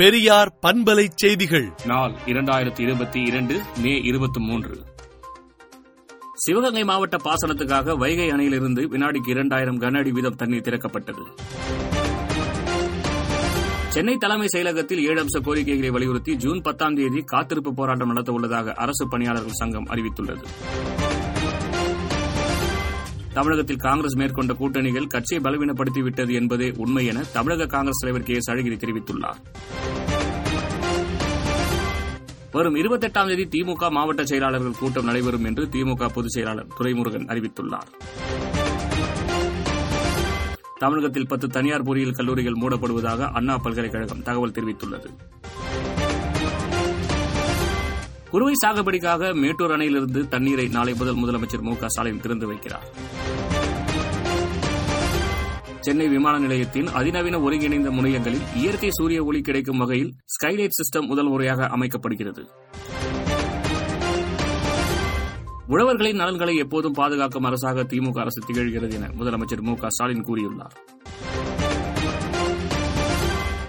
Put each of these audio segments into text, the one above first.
பெரியார் பண்பலை செய்திகள். நாள் இரண்டாயிரத்தி இருபத்தி இரண்டு மே இருபத்தி மூன்று. சிவகங்கை மாவட்ட பாசனத்துக்காக வைகை அணையிலிருந்து வினாடிக்கு இரண்டாயிரம் கன அடி வீதம் தண்ணீர் திறக்கப்பட்டது. சென்னை தலைமை செயலகத்தில் ஏழு அம்ச கோரிக்கைகளை வலியுறுத்தி ஜூன் பத்தாம் தேதி காத்திருப்பு போராட்டம் நடத்த உள்ளதாக அரசு பணியாளர்கள் சங்கம் அறிவித்துள்ளது. தமிழகத்தில் காங்கிரஸ் மேற்கொண்ட கூட்டணிகள் கட்சியை பலவீனப்படுத்திவிட்டது என்பதே உண்மை என தமிழக காங்கிரஸ் தலைவர் கே எஸ் அழகிரி தெரிவித்துள்ளார். வரும் இருபத்தெட்டாம் தேதி திமுக மாவட்ட செயலாளர்கள் கூட்டம் நடைபெறும் என்று திமுக பொதுச் செயலாளர் துரைமுருகன் அறிவித்துள்ளார். தமிழகத்தில் பத்து தனியார் பொறியியல் கல்லூரிகள் மூடப்படுவதாக அண்ணா பல்கலைக்கழகம் தகவல் தெரிவித்துள்ளது. குறுவை சாகுபடிக்காக மேட்டூர் அணையிலிருந்து தண்ணீரை நாளை முதல் முதலமைச்சர் மு க ஸ்டாலின் திறந்து வைக்கிறார். சென்னை விமான நிலையத்தின் அதிநவீன ஒருங்கிணைந்த முனையங்களில் இயற்கை சூரிய ஒளி கிடைக்கும் வகையில் ஸ்கைலைட் சிஸ்டம் முதல் முறையாக அமைக்கப்படுகிறது. உழவர்களின் நலன்களை எப்போதும் பாதுகாக்கும் அரசாக திமுக அரசு திகழ்கிறது என முதலமைச்சர் மு க ஸ்டாலின் கூறியுள்ளார்.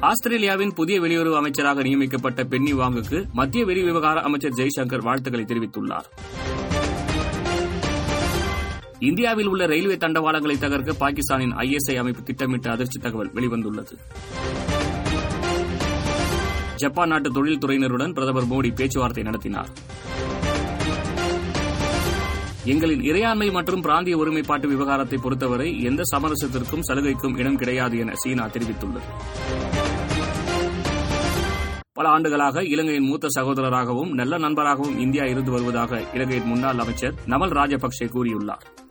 ஆஸ்திரேலியாவின் புதிய வெளியுறவு அமைச்சராக நியமிக்கப்பட்ட பென்னி வாங்குக்கு மத்திய வெளி விவகார அமைச்சர் ஜெய்சங்கர் வாழ்த்துக்களை தெரிவித்துள்ளார். இந்தியாவில் உள்ள ரயில்வே தண்டவாளங்களை தகர்க்க பாகிஸ்தானின் ஐஎஸ்ஐ அமைப்பு திட்டமிட்ட அதிர்ச்சி தகவல் வெளிவந்துள்ளது. ஜப்பான் நாட்டு தொழில்துறையினருடன் பிரதமர் மோடி பேச்சுவார்த்தை நடத்தினார். எங்களின் இறையாண்மை மற்றும் பிராந்திய ஒருமைப்பாட்டு விவகாரத்தை பொறுத்தவரை எந்த சமரசத்திற்கும் சலுகைக்கும் இடம் கிடையாது என சீனா தெரிவித்துள்ளது. பல ஆண்டுகளாக இலங்கையின் மூத்த சகோதரராகவும் நல்ல நண்பராகவும் இந்தியா இருந்து வருவதாக இலங்கையின் முன்னாள் அமைச்சர் நமல் ராஜபக்சே கூறியுள்ளார்.